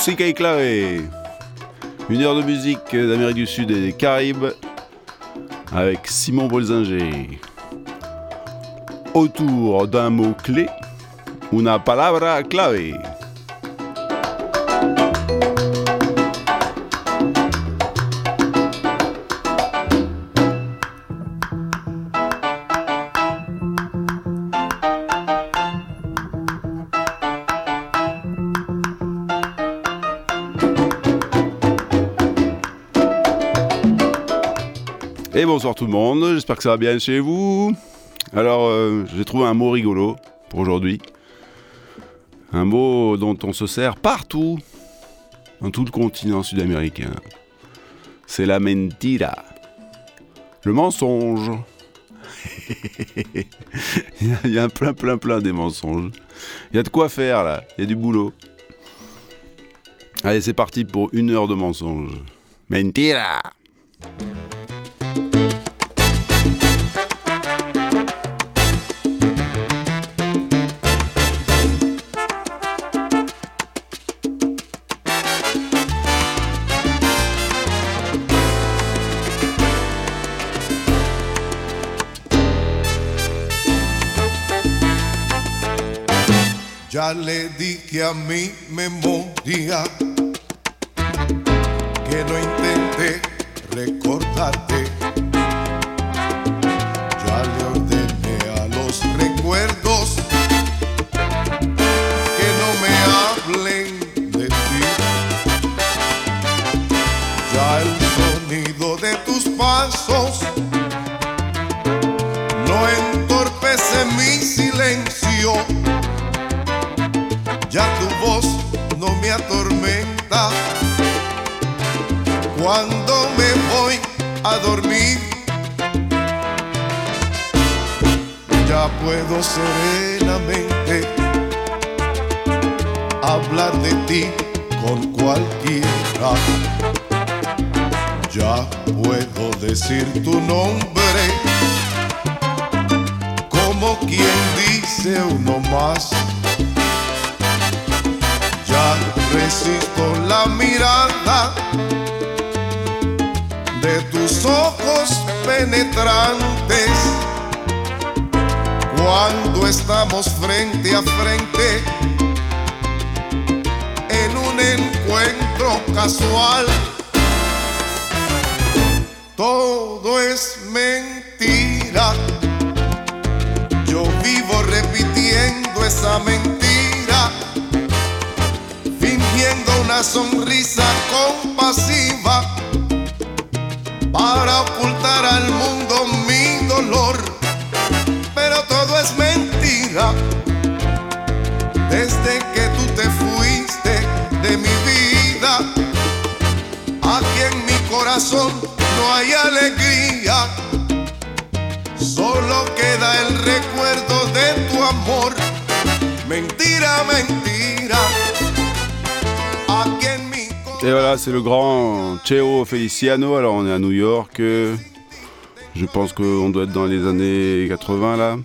Musique éclairée. Une heure de musique d'Amérique du Sud et des Caraïbes avec Simon Bolzinger. Autour d'un mot clé, una palabra clave. Bonsoir tout le monde, j'espère que ça va bien chez vous. Alors, euh, j'ai trouvé un mot rigolo pour aujourd'hui. Un mot dont on se sert partout, dans tout le continent sud-américain. C'est la mentira. Le mensonge. Il y a plein, plein, plein des mensonges. Il y a de quoi faire là, il y a du boulot. Allez, c'est parti pour une heure de mensonges. Mentira! Ya le dije a mi memoria que no intenté recordarte. Et voilà, c'est le grand Cheo Feliciano. Alors on est à New York. Je pense qu'on doit être dans les années 80 là.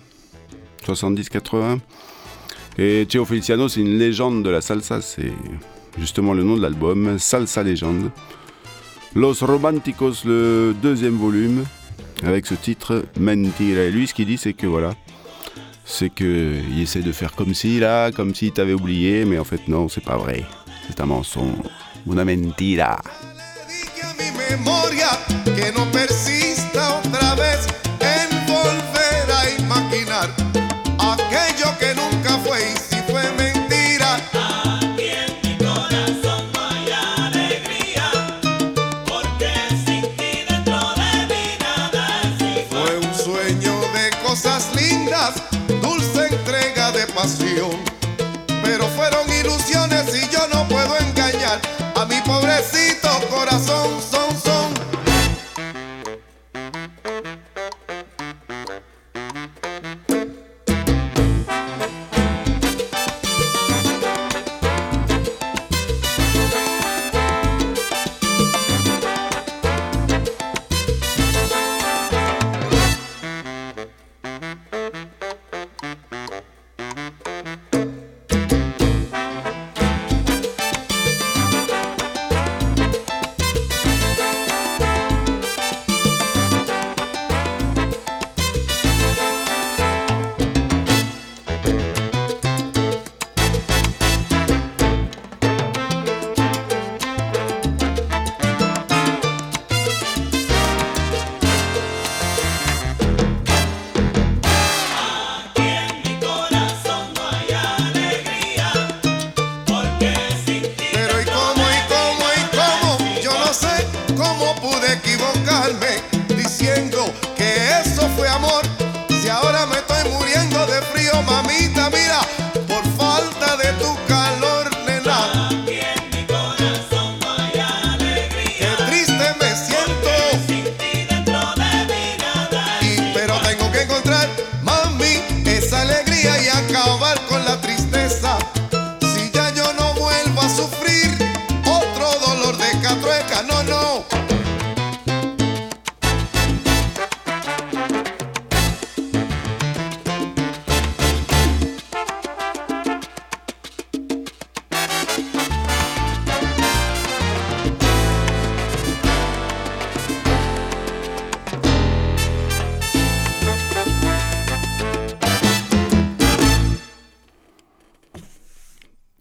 70-80. Et Cheo Feliciano, c'est une légende de la salsa. C'est justement le nom de l'album, Salsa Légende. Los Romanticos, le deuxième volume, avec ce titre Mentira. Et lui, ce qu'il dit, c'est que voilà, c'est qu'il essaie de faire comme si là, comme si t'avait oublié, mais en fait non, c'est pas vrai. C'est un mensonge. Una mentira. A mi pobrecito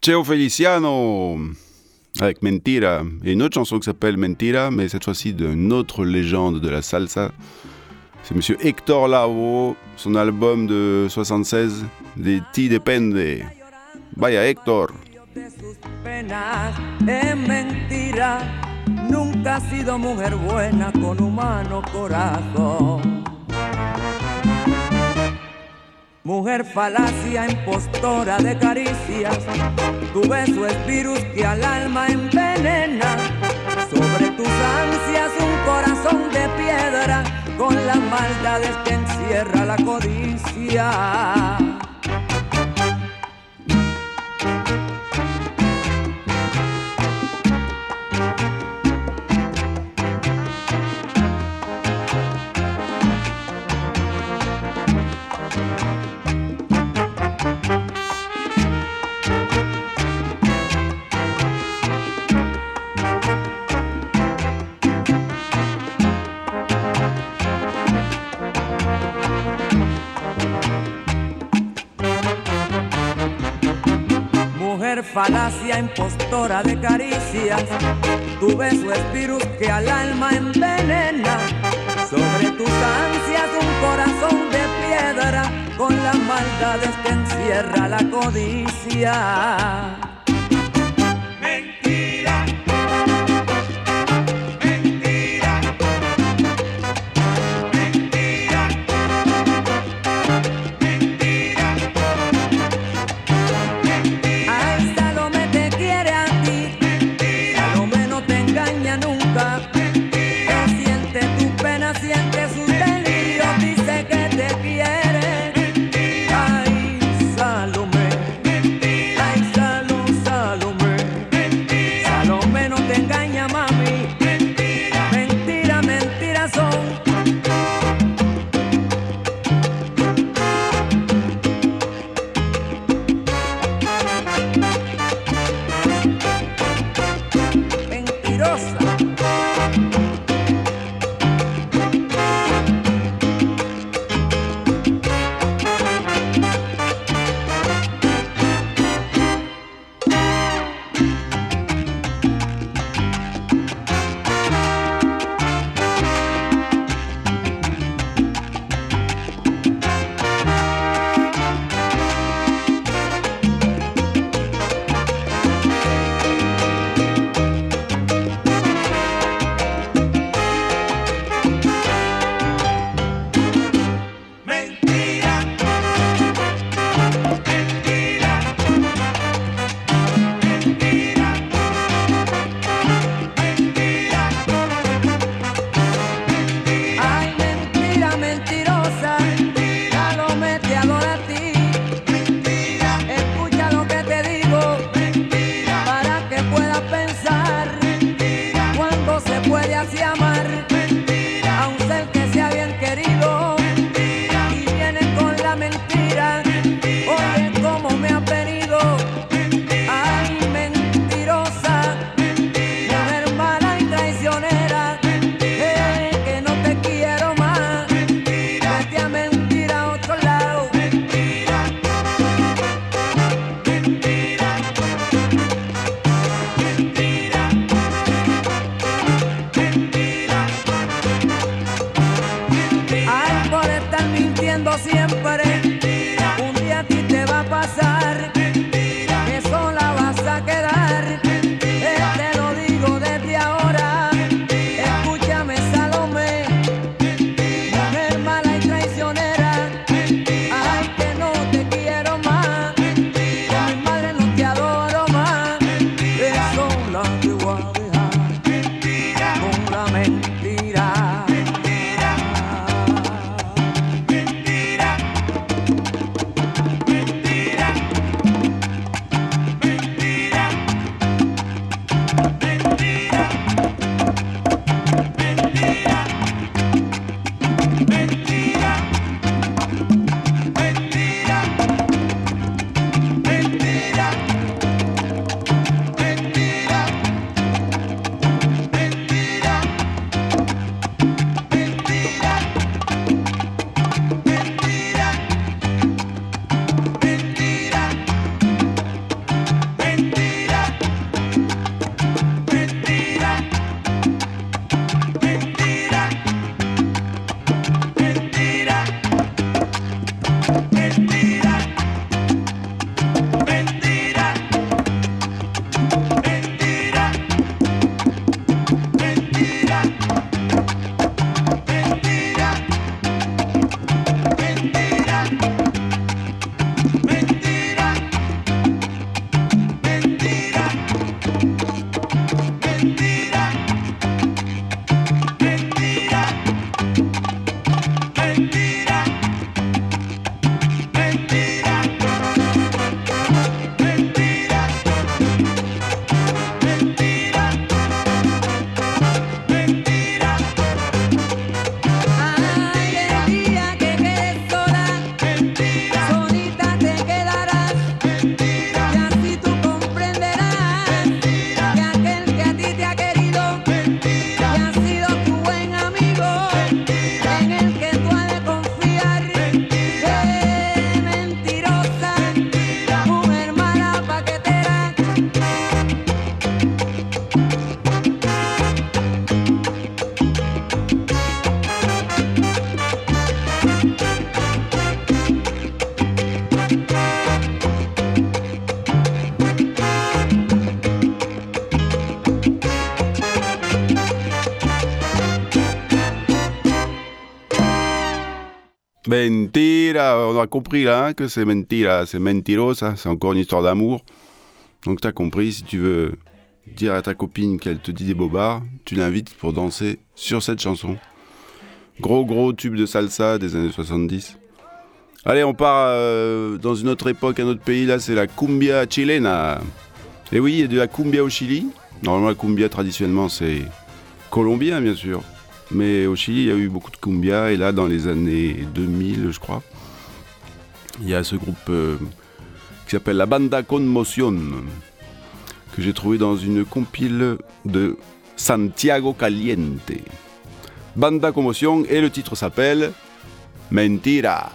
Cheo Feliciano avec Mentira et une autre chanson qui s'appelle Mentira, mais cette fois-ci d'une autre légende de la salsa. C'est monsieur Hector Lavoe, son album de 76, De Ti Depende. Vaya Hector. Mujer falacia, impostora de caricias, tu beso es virus que al alma envenena. Sobre tus ansias un corazón de piedra, con las maldades que encierra la codicia. Impostora de caricias, tu beso es virus que al alma envenena. Sobre tus ansias un corazón de piedra, con las maldades que encierra la codicia. Mentira, on a compris là hein, que c'est mentira, c'est mentirosa, c'est encore une histoire d'amour. Donc t'as compris, si tu veux dire à ta copine qu'elle te dit des bobards, tu l'invites pour danser sur cette chanson. Gros gros tube de salsa des années 70. Allez, on part euh, dans une autre époque, un autre pays, là c'est la cumbia chilena. Et oui, il y a de la cumbia au Chili. Normalement la cumbia traditionnellement c'est colombien bien sûr. Mais au Chili, il y a eu beaucoup de cumbia. Et là, dans les années 2000, je crois, il y a ce groupe euh, qui s'appelle la Banda Conmoción, que j'ai trouvé dans une compile de Santiago Caliente. Banda Conmoción, et le titre s'appelle Mentira.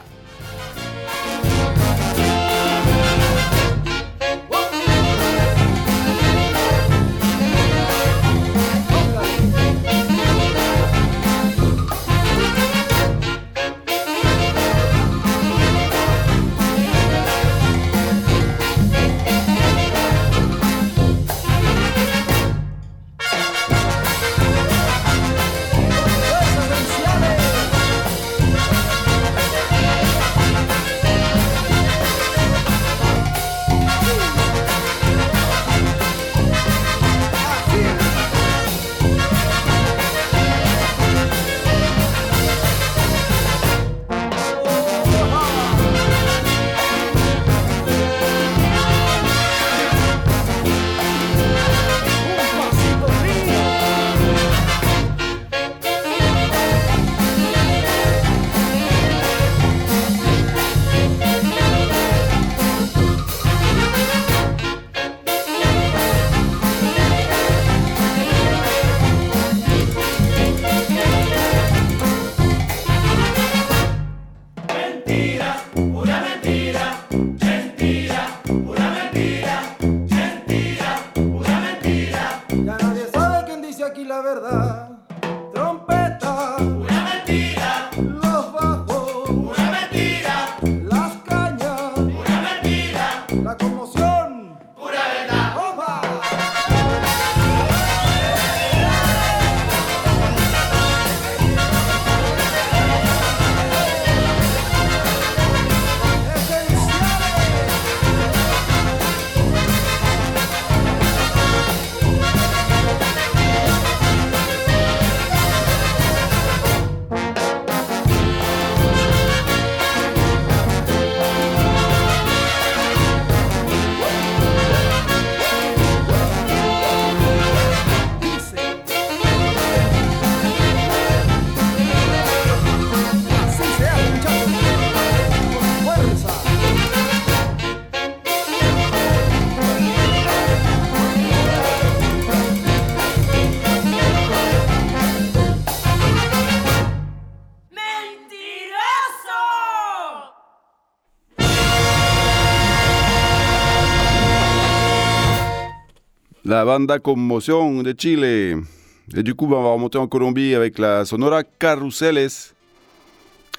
La banda Conmotion de Chile. Et du coup, bah, on va remonter en Colombie avec la Sonora Carruseles.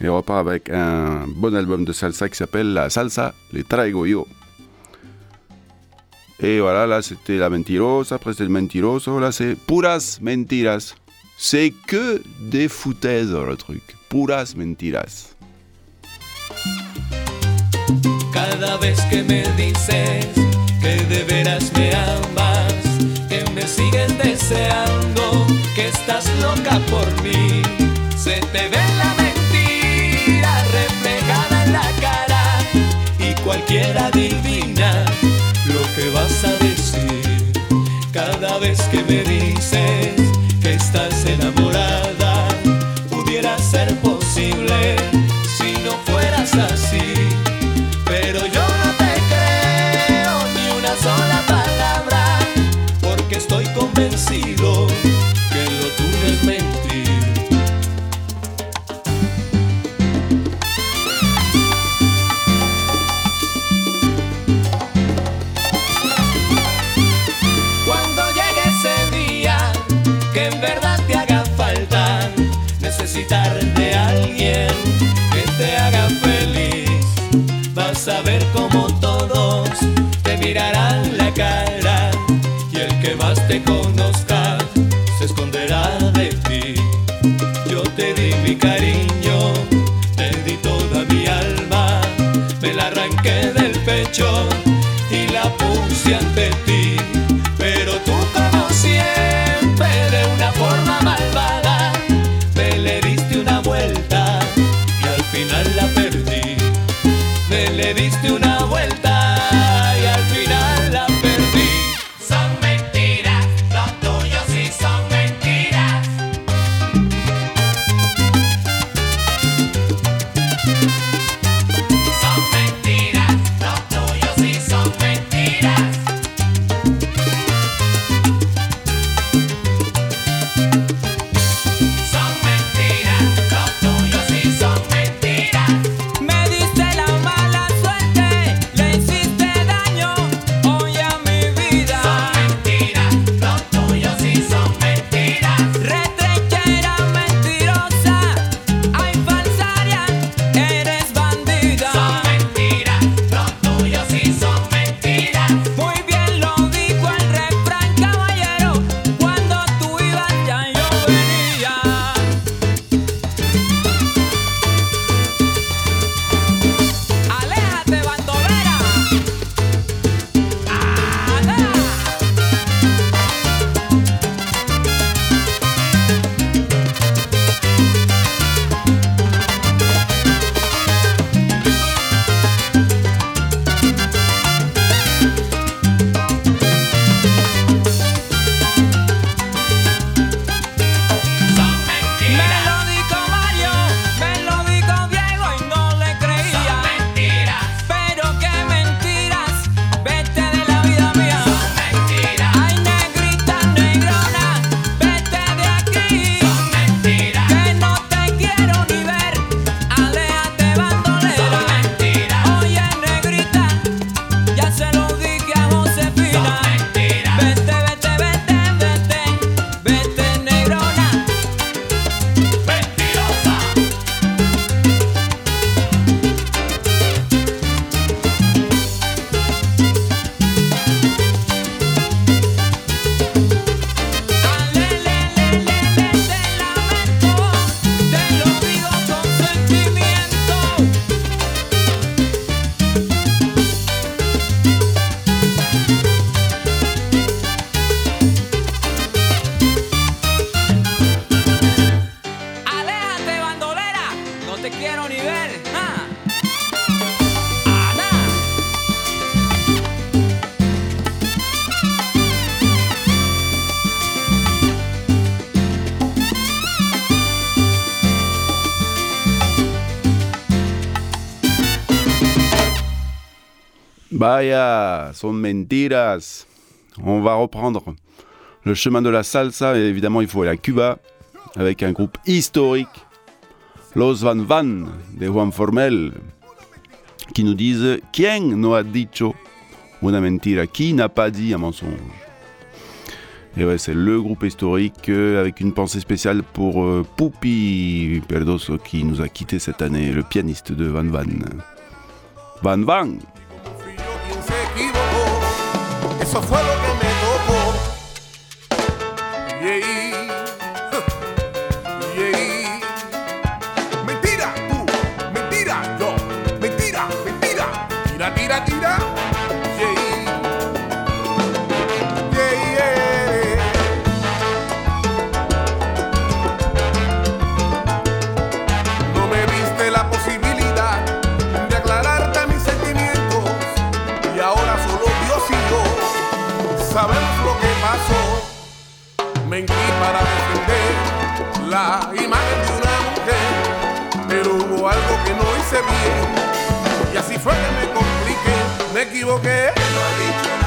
Et on repart avec un bon album de salsa qui s'appelle La Salsa Les Traigo Yo. Et voilà, là c'était la Mentirosa, après c'était le Mentiroso, là c'est Puras Mentiras. C'est que des foutaises le truc. Puras Mentiras. Cada vez que me dices que de veras me loca por mí, se te ve la mentira reflejada en la cara y cualquiera adivina lo que vas a decir. Cada vez que me dices que estás enamorada, que te haga feliz, vas a ver como todos te mirarán la cara Son mentiras. On va reprendre le chemin de la salsa évidemment il faut aller à Cuba avec un groupe historique, Los Van Van de Juan Formel, qui nous disent Qui n'a pas dit un mensonge? Et ouais, c'est le groupe historique euh, avec une pensée spéciale pour euh, Pupi Perdoso qui nous a quitté cette année, le pianiste de Van Van. Van Van Eso fue lo que sabemos lo que pasó. Mentí para defender la imagen de una mujer, pero hubo algo que no hice bien y así fue que me compliqué, me equivoqué. Atención,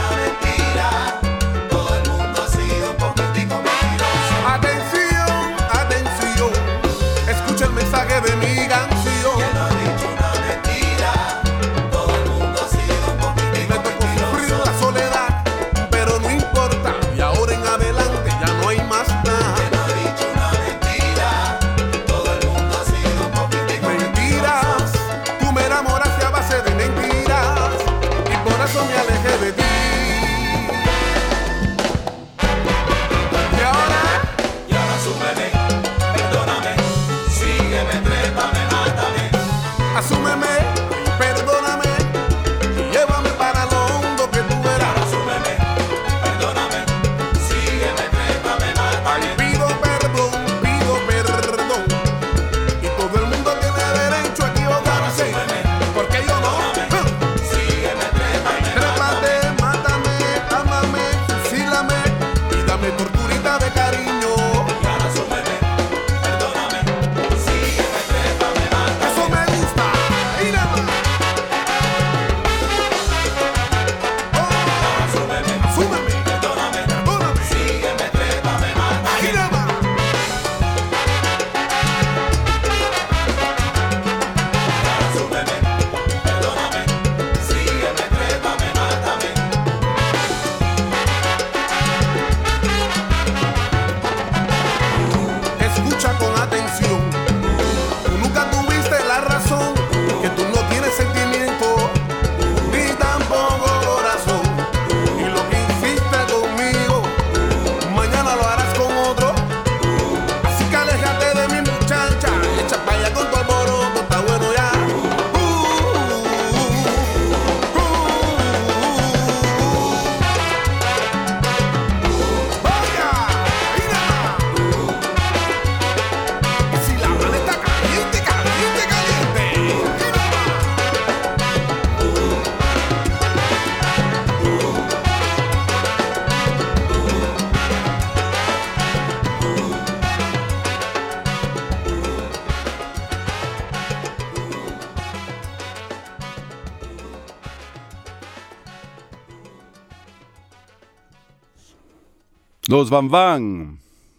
Los Van Van,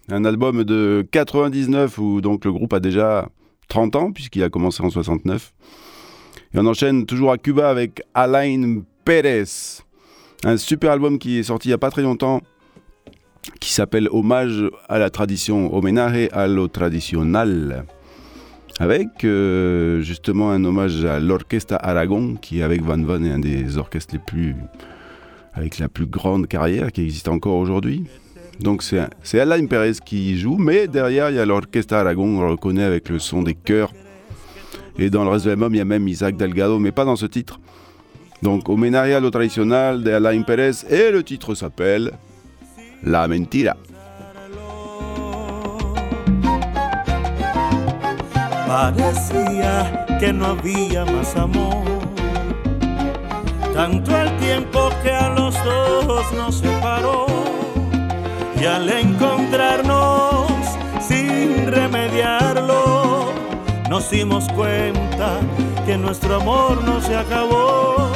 un album de 99 où donc le groupe a déjà 30 ans puisqu'il a commencé en 69. Et on enchaîne toujours à Cuba avec Alain Pérez, un super album qui est sorti il n'y a pas très longtemps qui s'appelle Hommage à la tradition, Homenaje a lo tradicional. Avec euh, justement un hommage à l'Orchestra Aragon qui avec Van Van est un des orchestres les plus avec la plus grande carrière qui existe encore aujourd'hui. Donc c'est Alain Pérez qui joue, mais derrière il y a l'Orchestra Aragon, on le reconnaît avec le son des chœurs. Et dans le reste de l'album, il y a même Isaac Delgado, mais pas dans ce titre. Donc Homenaje a lo tradicional de Alain Pérez, et le titre s'appelle La Mentira. Y al encontrarnos sin remediarlo, nos dimos cuenta que nuestro amor no se acabó.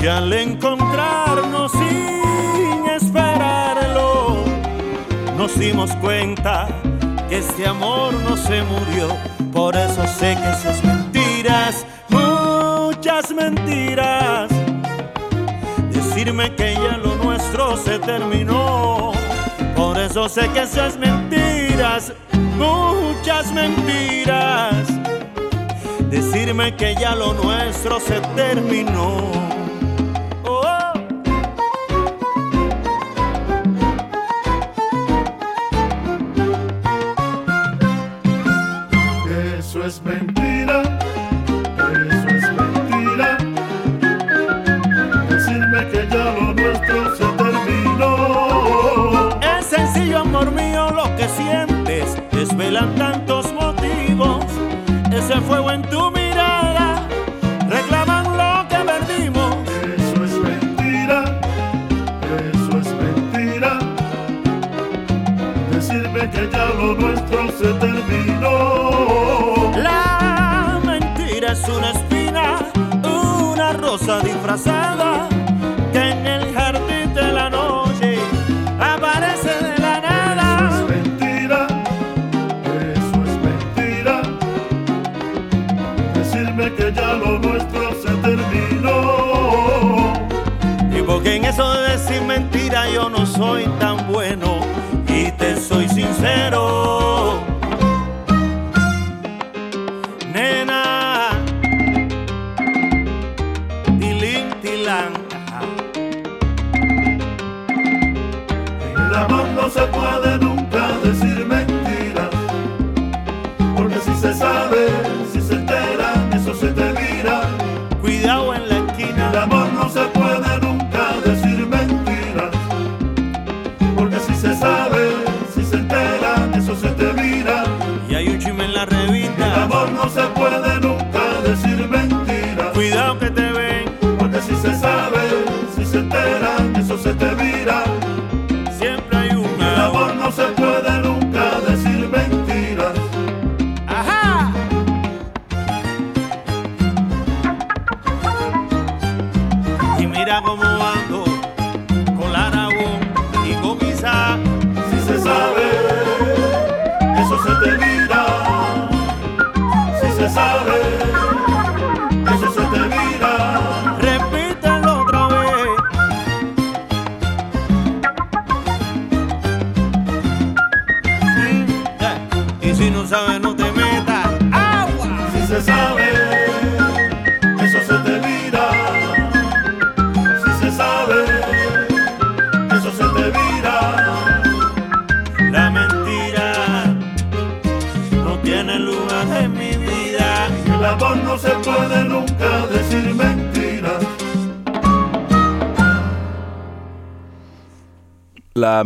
Y al encontrarnos sin esperarlo, nos dimos cuenta que este amor no se murió. Por eso sé que esas mentiras, muchas mentiras, decirme que ya lo nuestro se terminó. Eso sé que esas mentiras, muchas mentiras, decirme que ya lo nuestro se terminó. Desvelan tantos motivos. Ese fuego en tu mirada. Reclaman lo que perdimos. Eso es mentira, eso es mentira. Decirme que ya lo nuestro se terminó. La mentira es una espina, una rosa disfrazada. Soy tan bueno y te soy sincero.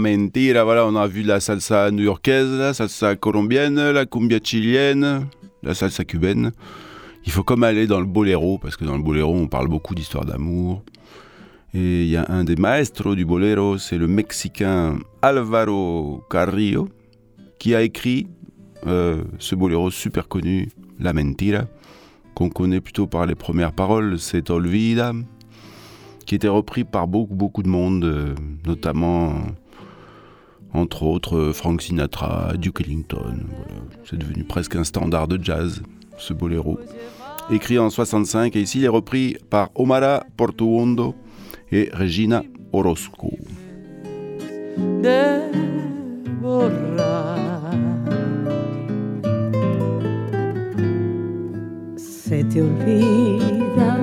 Mentira, voilà, on a vu la salsa new-yorkaise, la salsa colombienne, la cumbia chilienne, la salsa cubaine. Il faut comme aller dans le boléro, parce que dans le boléro, on parle beaucoup d'histoire d'amour. Et il y a un des maestros du boléro, c'est le Mexicain Alvaro Carrillo, qui a écrit euh, ce boléro super connu, La Mentira, qu'on connaît plutôt par les premières paroles, c'est Olvida, qui était repris par beaucoup, beaucoup de monde, euh, notamment, entre autres, euh, Frank Sinatra, Duke Ellington. C'est devenu presque un standard de jazz, ce boléro. Écrit en 65, et ici il est repris par Omara Portuondo et Regina Orozco. de. Se te olvida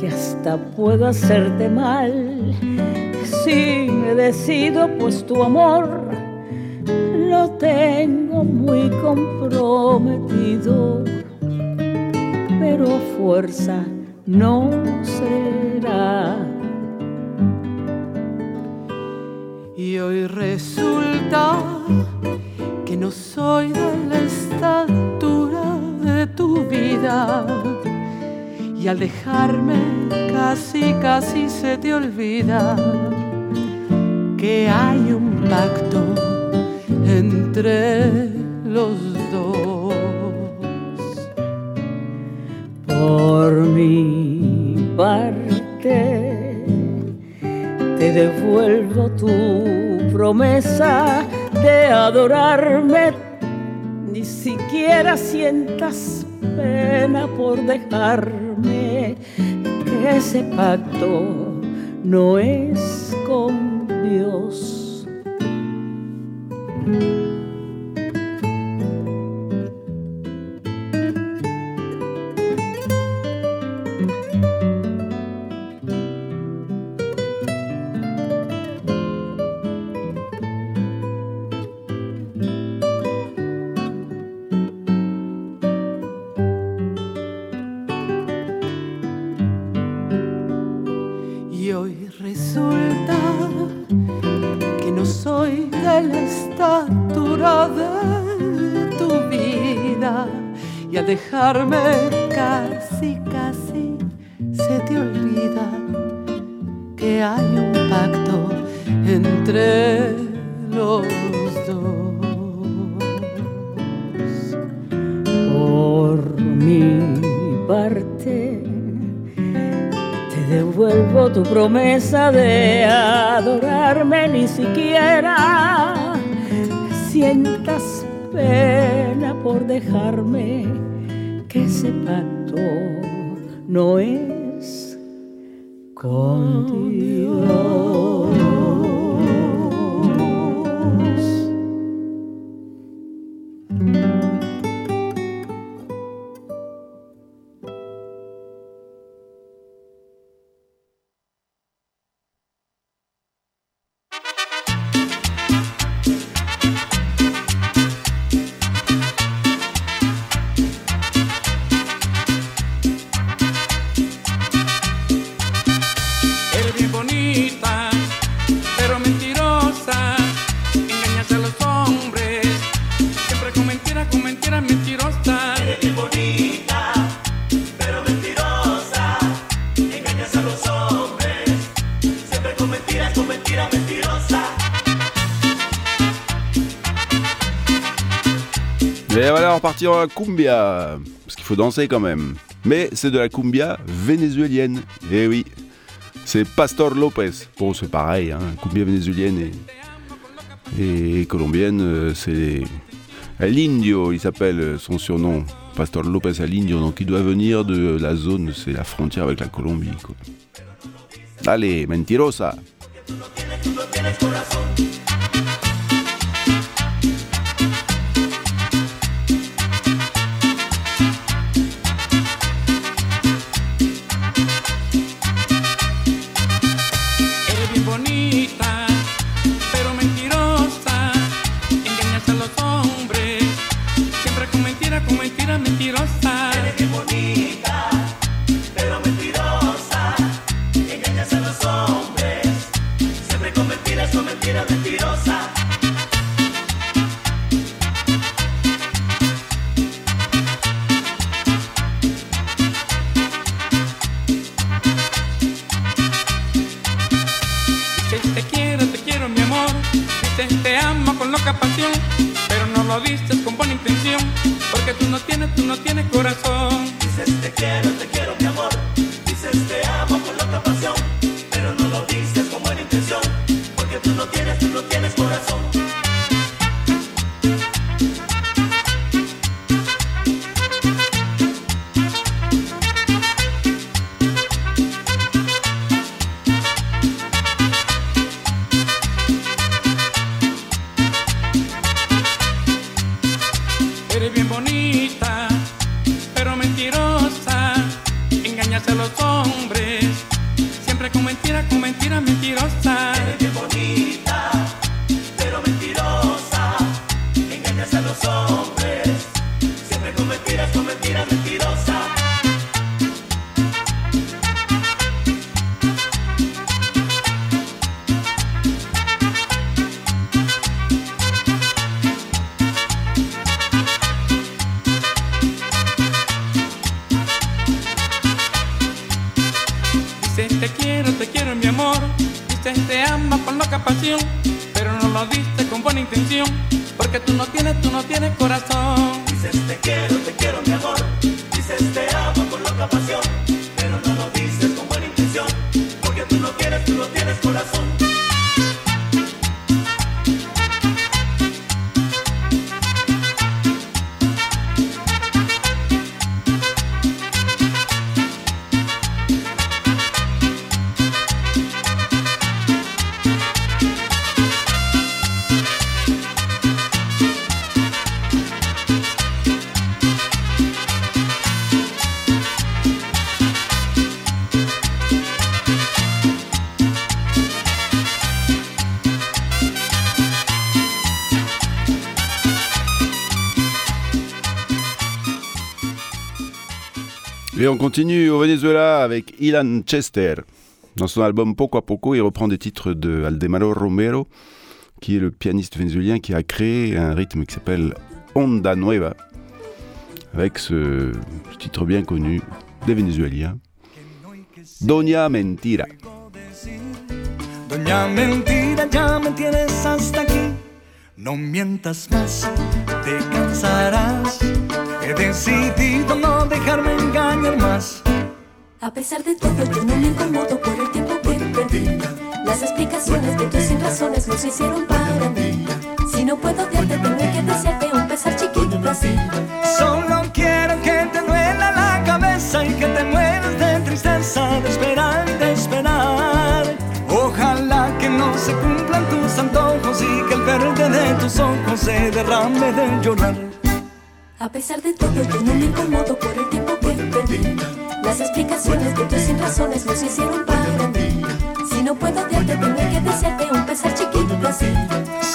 que hasta puedo hacerte mal si me decido, pues tu amor lo tengo muy comprometido, pero fuerza no será. Y hoy resulta que no soy de la estatura de tu vida. Y al dejarme casi, casi se te olvida que hay un pacto entre los dos. Por mi parte, te devuelvo tu promesa de adorarme. Ni siquiera sientas pena por dejarme, que ese pacto no es como Dios. saber. Et voilà, on partira à cumbia, parce qu'il faut danser quand même. Mais c'est de la cumbia vénézuélienne. Eh oui, c'est Pastor Lopez. Bon, c'est pareil, hein, cumbia vénézuélienne et, et colombienne, euh, c'est l'indio, il s'appelle euh, son surnom. Pastor Lopez Aligno, donc il doit venir de la zone, c'est la frontière avec la Colombie. Allez, mentirosa. loca pasión, pero no lo vistes con buena intención, porque tú no tienes, tú no tienes corazón. Dices te quiero, continue au Venezuela avec Ilan Chester. Dans son album Poco a Poco, il reprend des titres de Aldemaro Romero, qui est le pianiste vénézuélien qui a créé un rythme qui s'appelle Onda Nueva, avec ce, ce titre bien connu des Vénézuéliens, Doña Mentira. Doña Mentira, ya me tienes hasta aquí. No mientas más, te cansarás. He decidido no dejarme engañar más. A pesar de todo, yo no me incomodo por el tiempo que perdí. Las explicaciones de tus sin razones no se hicieron para mí. Si no puedo odiarte, tendré que desearte un pesar chiquito así. Solo quiero que te duela la cabeza y que te mueras de tristeza de esperar y de esperar. Ojalá que no se cumplan tus antojos y que el verde de tus ojos se derrame de llorar. A pesar de todo, yo no me incomodo por el tiempo que perdí. Las explicaciones de tus sin razones no se hicieron para mí. Si no puedo odiarte, tendré que desearte un pesar chiquito así.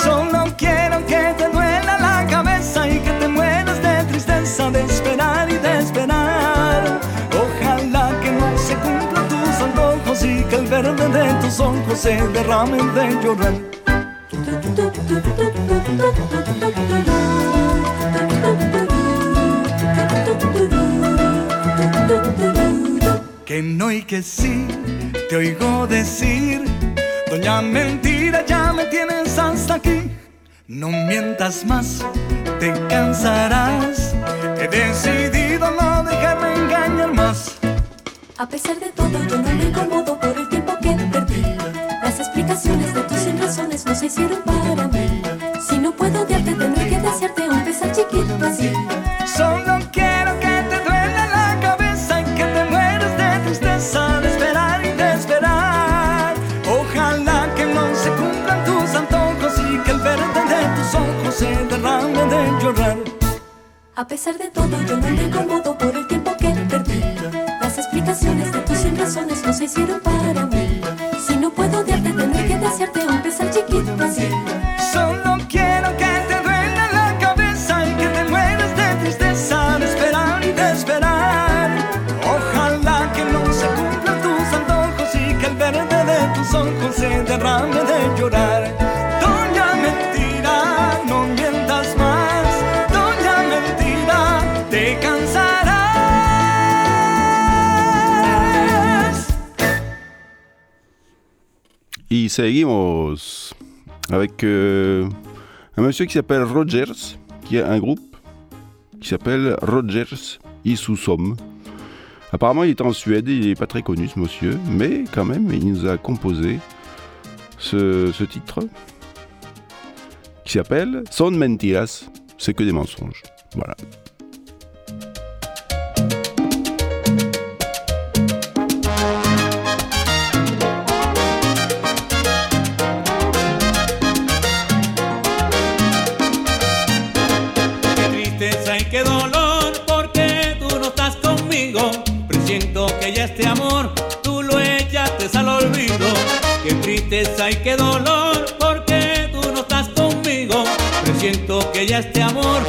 Solo quiero que te duela la cabeza y que te mueras de tristeza de esperar y de esperar. Ojalá que no se cumplan tus antojos y que el verde de tus ojos se derrame de llorar. Que no y que sí, te oigo decir, doña mentira, ya me tienes hasta aquí. No mientas más, te cansarás. He decidido no dejarme engañar más. A pesar de todo, yo no me incomodo por el tiempo que perdí. Las explicaciones de tus razones no se hicieron para mí. Si no puedo odiarte, tendré que desearte un pesar chiquito así. Se derrame de llorar. A pesar de todo, yo no me incomodo por el tiempo que perdí. Las explicaciones de tus razones no se hicieron para mí. Si no puedo odiarte, tendré que desearte un pesar chiquito así. Solo quiero que te duela la cabeza y que te mueras de tristeza de esperar y de esperar. Ojalá que no se cumplan tus antojos y que el verde de tus ojos se derrame de avec euh, un monsieur qui s'appelle Rogers, qui a un groupe qui s'appelle Rogers Isusom. Apparemment, il est en Suède, il n'est pas très connu ce monsieur, mais quand même, il nous a composé ce titre qui s'appelle Son Mentiras, c'est que des mensonges. Voilà. Tristeza y qué dolor porque tú no estás conmigo. Presiento que ya este amor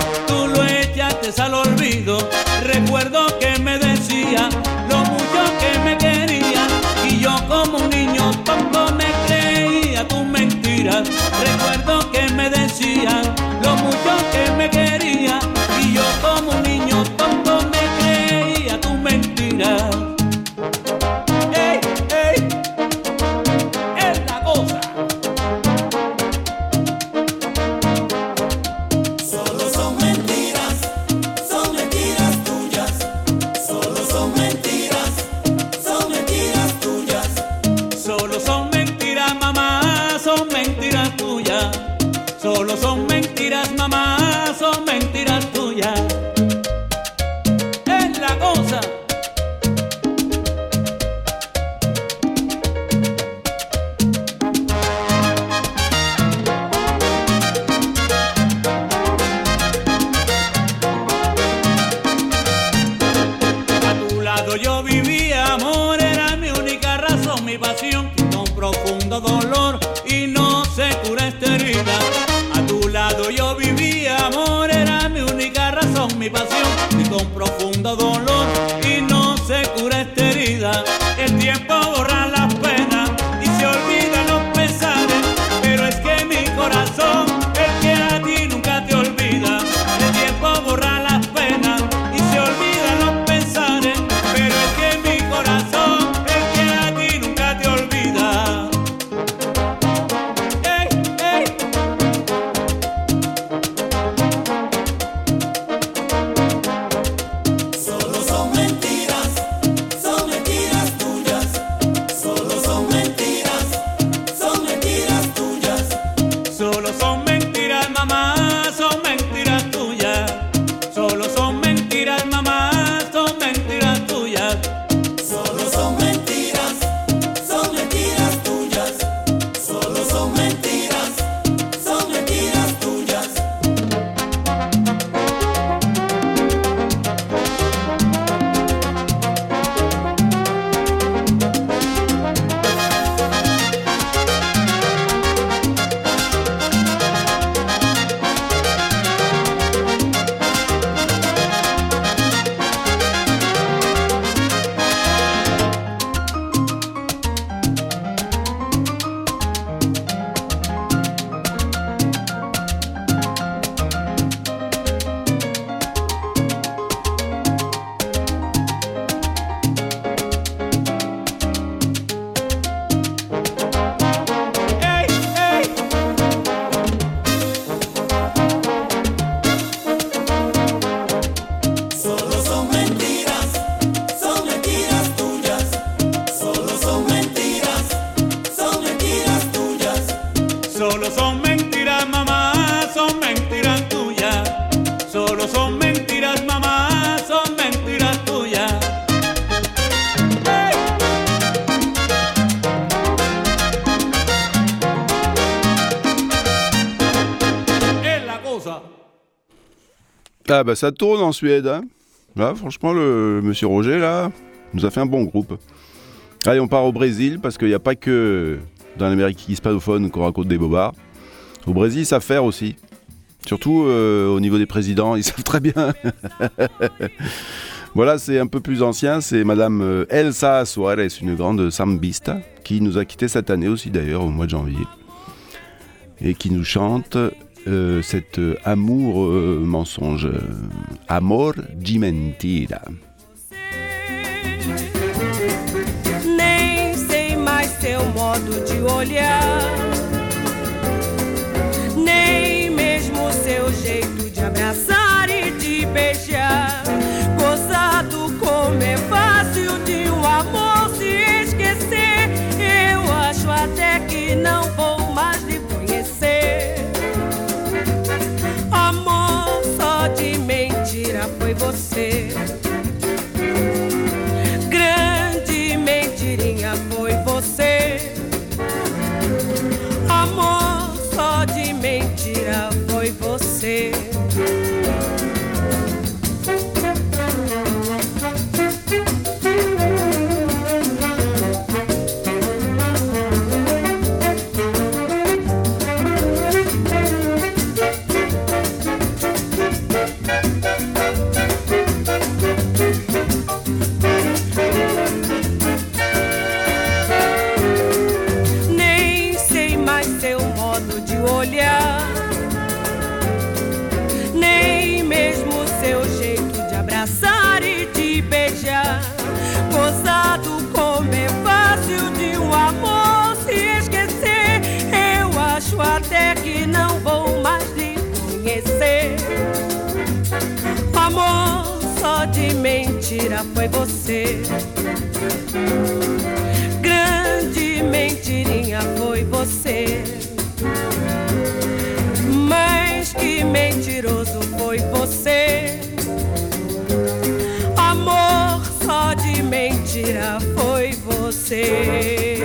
bah ça tourne en Suède. Hein. Là, franchement, le monsieur Roger, là, nous a fait un bon groupe. Allez, on part au Brésil, parce qu'il n'y a pas que dans l'Amérique hispanophone qu'on raconte des bobards. Au Brésil, ils savent faire aussi. Surtout euh, au niveau des présidents, ils savent très bien. voilà, c'est un peu plus ancien, c'est Madame euh, Elsa Soares, une grande sambista, qui nous a quittés cette année aussi d'ailleurs, au mois de janvier. Et qui nous chante euh, cet euh, amour euh, mensonge. euh, Amor de mentira. Nem sei mais seu modo de olhar, nem mesmo seu jeito de abraçar e de beijar. Você. Grande mentirinha foi você. Mas que mentiroso foi você. Amor só de mentira foi você.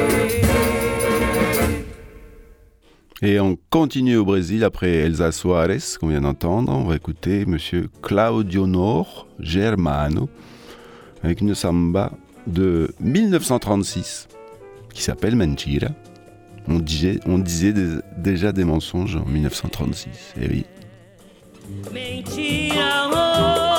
Et on continue au Brésil après Elsa Soares, qu'on vient d'entendre. On va écouter monsieur Claudio Nor Germano avec une samba de 1936 qui s'appelle Mentira. On disait, déjà des mensonges en 1936. Et oui. Mentira, oh,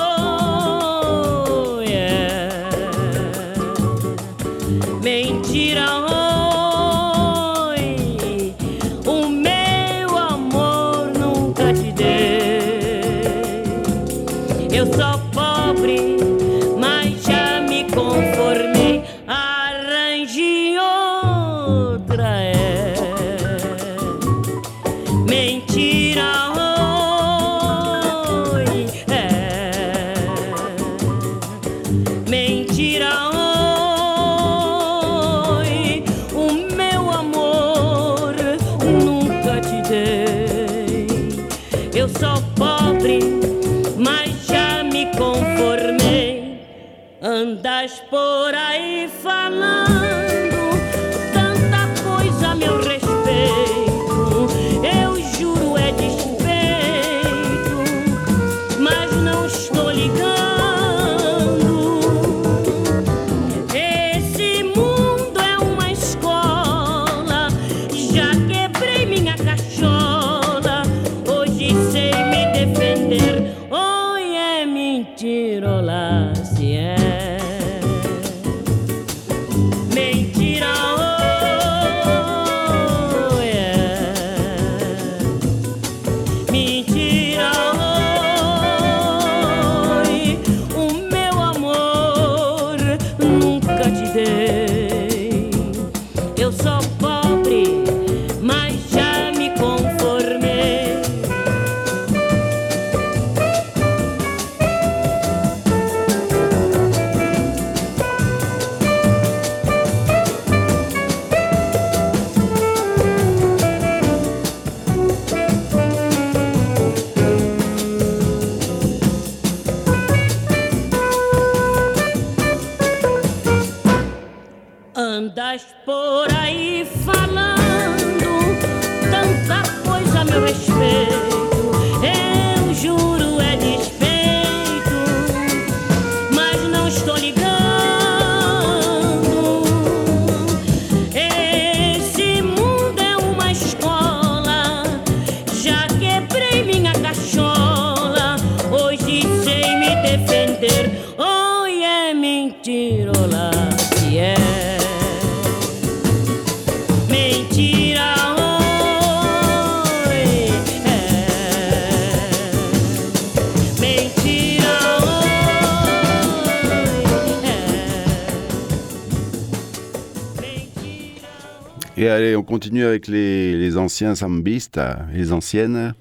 avec les, anciens sambistes, les anciennes,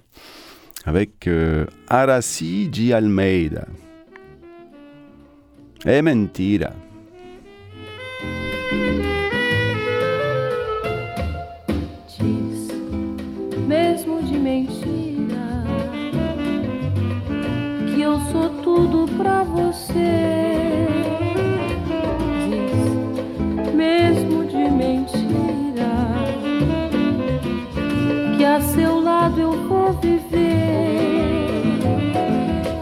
avec euh, Araci. Almeida. É mentira. Seu lado eu vou viver.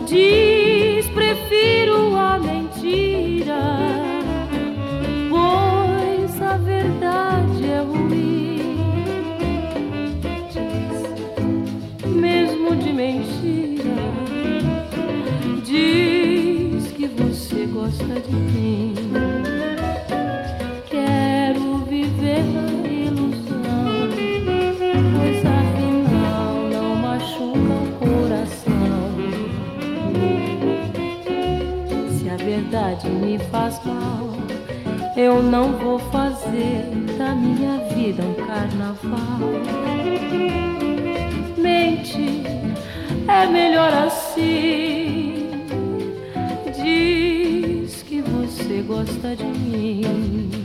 Diz, prefiro a mentira, pois a verdade é ruim. mesmo de mentira. Diz que você gosta de mim. Verdade me faz mal, eu não vou fazer da minha vida um carnaval mente é melhor assim. Diz que você gosta de mim.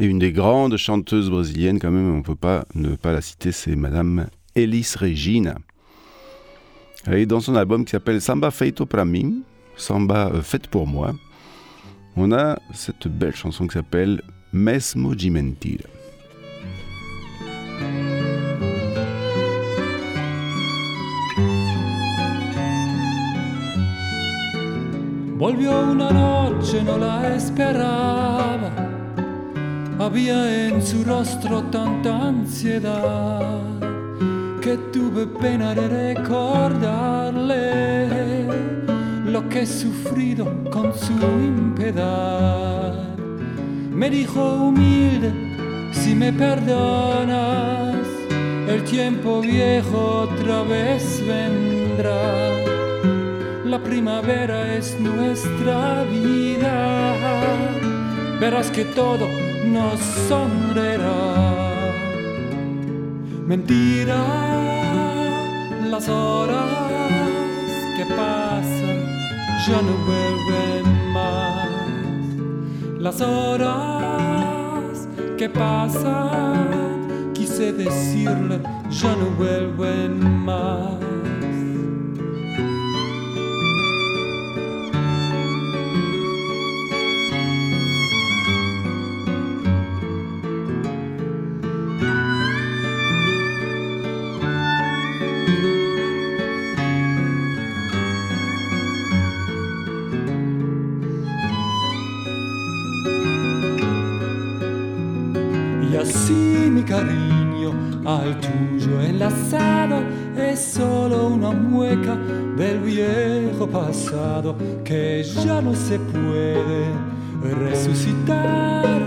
Et une des grandes chanteuses brésiliennes, quand même, on ne peut pas ne pas la citer, c'est Madame Elis Regina. Et dans son album qui s'appelle Samba Feito para mim, Samba euh, pour moi, on a cette belle chanson qui s'appelle Mesmo de Había en su rostro tanta ansiedad que tuve pena de recordarle lo que he sufrido con su impiedad. Me dijo humilde, si me perdonas, el tiempo viejo otra vez vendrá. La primavera es nuestra vida, verás que todo nos sonreirá. Mentira, las horas que pasan ya no vuelven más. Las horas que pasan, quise decirle, ya no vuelven más. Al tuyo enlazado es solo una mueca del viejo pasado que ya no se puede resucitar.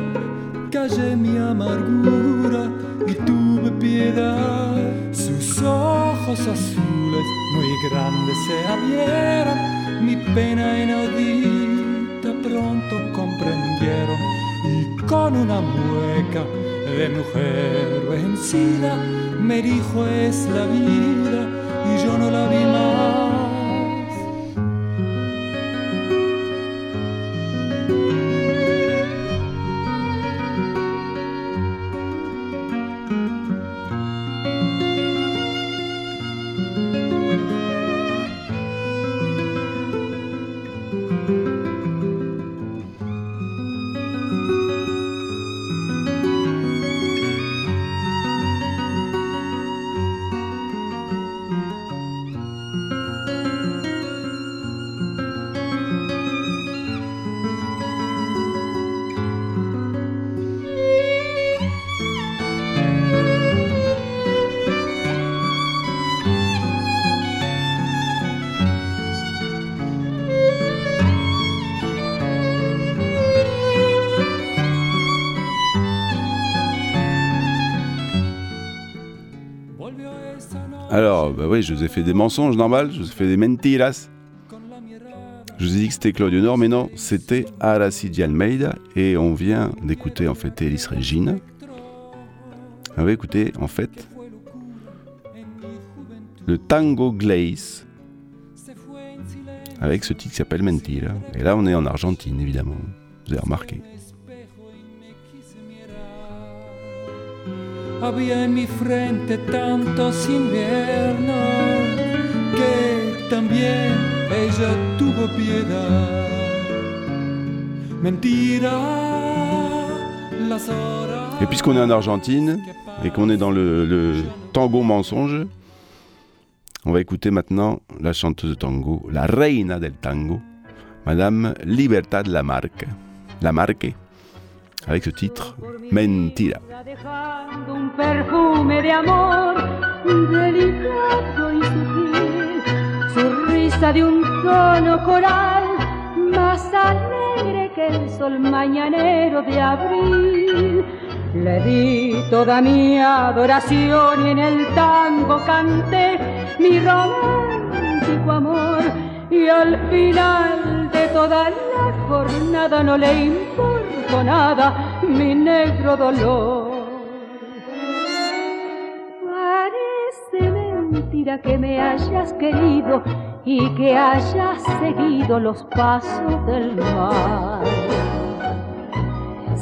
Callé mi amargura y tuve piedad. Sus ojos azules muy grandes se abrieron, mi pena inaudita pronto comprendieron y con una mueca de mujer vencida me dijo es la vida y yo no la vi más. Oui, je vous ai fait des mensonges normal, je vous ai fait des mentiras. Je vous ai dit que c'était Claudio Nord, mais non, c'était Aracidi Almeida et on vient d'écouter en fait Elis Regina. On va écouter en fait le tango glaze avec ce titre qui s'appelle Mentira. Et là, on est en Argentine évidemment, vous avez remarqué. Et puisqu'on est en Argentine et qu'on est dans le, le tango mensonge, on va écouter maintenant la chanteuse de tango, la reina del tango, Madame Libertad Lamarque, Lamarque, avec ce titre Mentira. un perfume de amor delicado y sutil, su de un tono coral más alegre que el sol mañanero de abril. Le di toda mi adoración y en el tango canté mi romántico amor y al final de toda la jornada no le importó nada mi negro dolor. Parece mentira que me hayas querido y que hayas seguido los pasos del mar.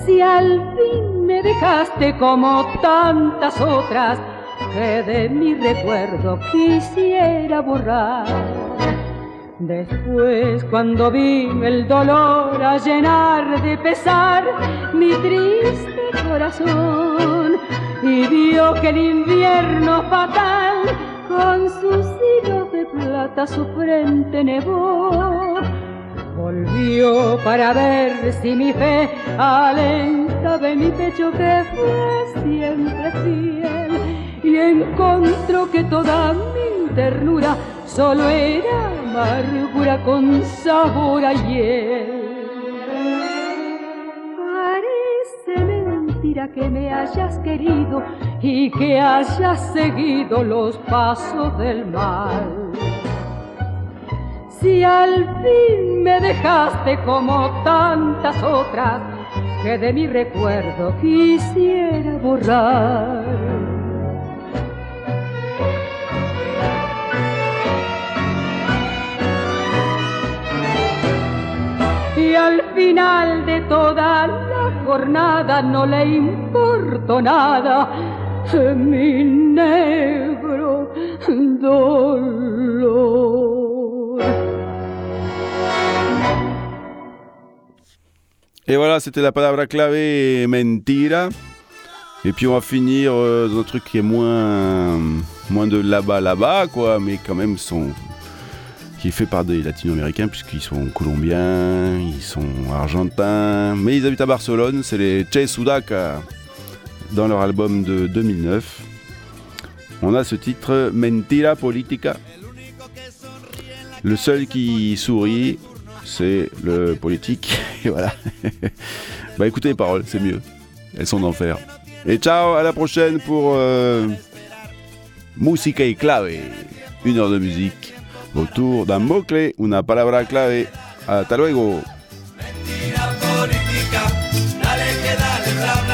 Si al fin me dejaste como tantas otras que de mi recuerdo quisiera borrar. Después cuando vi el dolor a llenar de pesar mi triste corazón y vio que el invierno fatal con sus hilos de plata su frente nevó, volvió para ver si mi fe alentaba en mi pecho que fue siempre fiel y encontró que toda mi ternura solo era amargura con sabor a hiel. Parece mentira que me hayas querido y que hayas seguido los pasos del mal. Si al fin me dejaste como tantas otras que de mi recuerdo quisiera borrar. Y al final de toda la jornada no le importó nada mi negro dolor. Et voilà, c'était la palabra clave mentira. Et puis on va finir euh, dans un truc qui est moins, moins de là-bas, là-bas, quoi, mais quand même son, qui est fait par des latino-américains, puisqu'ils sont colombiens, ils sont argentins, mais ils habitent à Barcelone, c'est les Che Sudaca, dans leur album de 2009. On a ce titre Mentira Politica. Le seul qui sourit, c'est le politique. Et voilà. bah écoutez les paroles, c'est mieux. Elles sont d'enfer. Et ciao, à la prochaine pour euh, Música y Clave. Une heure de musique autour d'un mot-clé, una palabra clave. Hasta luego. Mentira política, dale que dale, bla, bla.